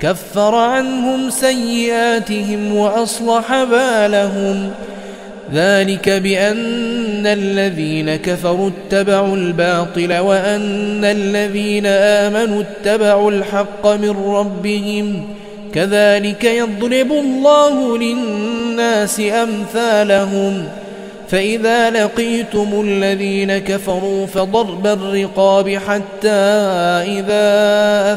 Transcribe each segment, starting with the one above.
كفر عنهم سيئاتهم وأصلح بالهم. ذلك بأن الذين كفروا اتبعوا الباطل وأن الذين آمنوا اتبعوا الحق من ربهم. كذلك يضرب الله للناس أمثالهم. فإذا لقيتم الذين كفروا فضرب الرقاب حتى إذا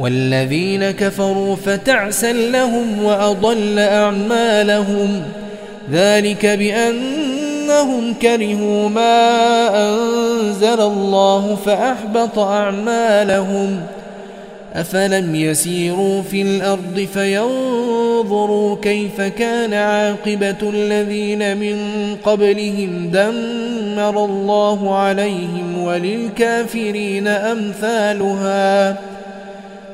والذين كفروا فتعسا لهم وأضل أعمالهم ذلك بأنهم كرهوا ما أنزل الله فأحبط أعمالهم أفلم يسيروا في الأرض فينظروا كيف كان عاقبة الذين من قبلهم دمر الله عليهم وللكافرين أمثالها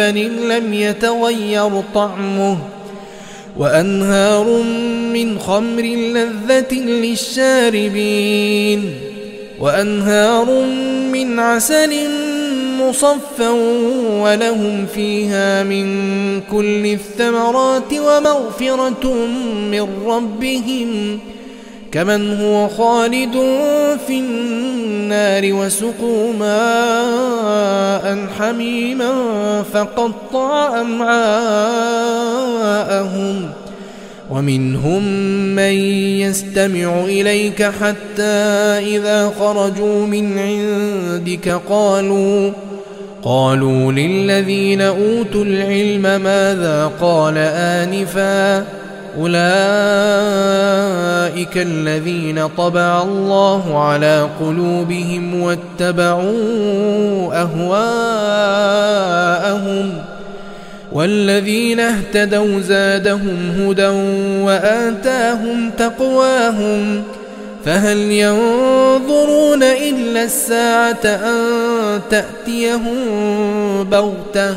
من لبن لم يتغير طعمه وأنهار من خمر لذة للشاربين وأنهار من عسل مصفا ولهم فيها من كل الثمرات ومغفرة من ربهم كمن هو خالد في النار وسقوا ماء حميما فقطع أمعاءهم ومنهم من يستمع إليك حتى إذا خرجوا من عندك قالوا قالوا للذين أوتوا العلم ماذا قال آنفاً أولئك الذين طبع الله على قلوبهم واتبعوا أهواءهم والذين اهتدوا زادهم هدى وآتاهم تقواهم فهل ينظرون إلا الساعة أن تأتيهم بغتة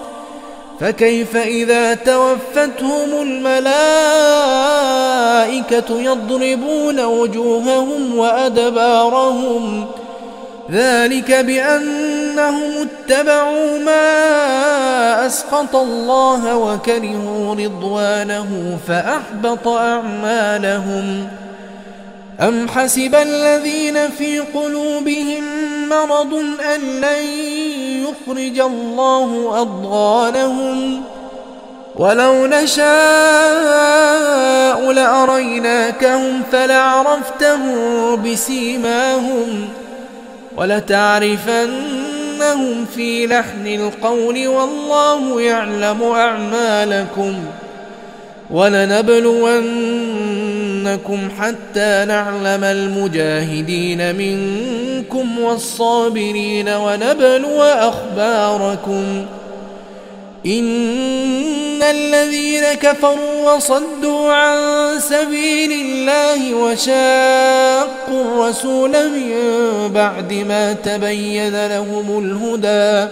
فكيف إذا توفتهم الملائكة يضربون وجوههم وأدبارهم ۖ ذلك بأنهم اتبعوا ما أسقط الله وكرهوا رضوانه فأحبط أعمالهم أم حسب الذين في قلوبهم مرض أن لن يخرج الله أضغانهم. ولو نشاء لأريناكهم فلعرفتهم بسيماهم ۖ. ولتعرفنهم في لحن القول والله يعلم أعمالكم. ولنبلونكم حتى نعلم المجاهدين منكم والصابرين ونبلو أخباركم. إن الذين كفروا وصدوا عن سبيل الله وشاقوا الرسول من بعد ما تبين لهم الهدى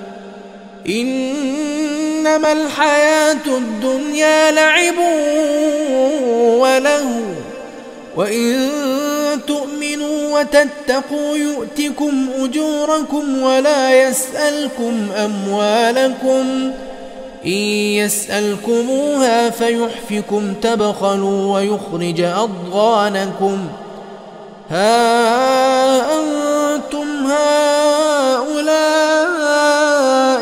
إنما الحياة الدنيا لعب وله وإن تؤمنوا وتتقوا يؤتكم أجوركم ولا يسألكم أموالكم إن يسألكموها فيحفكم تبخلوا ويخرج أضغانكم ها أنتم هؤلاء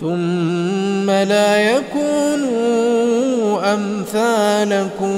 ثم لا يكونوا أمثالكم.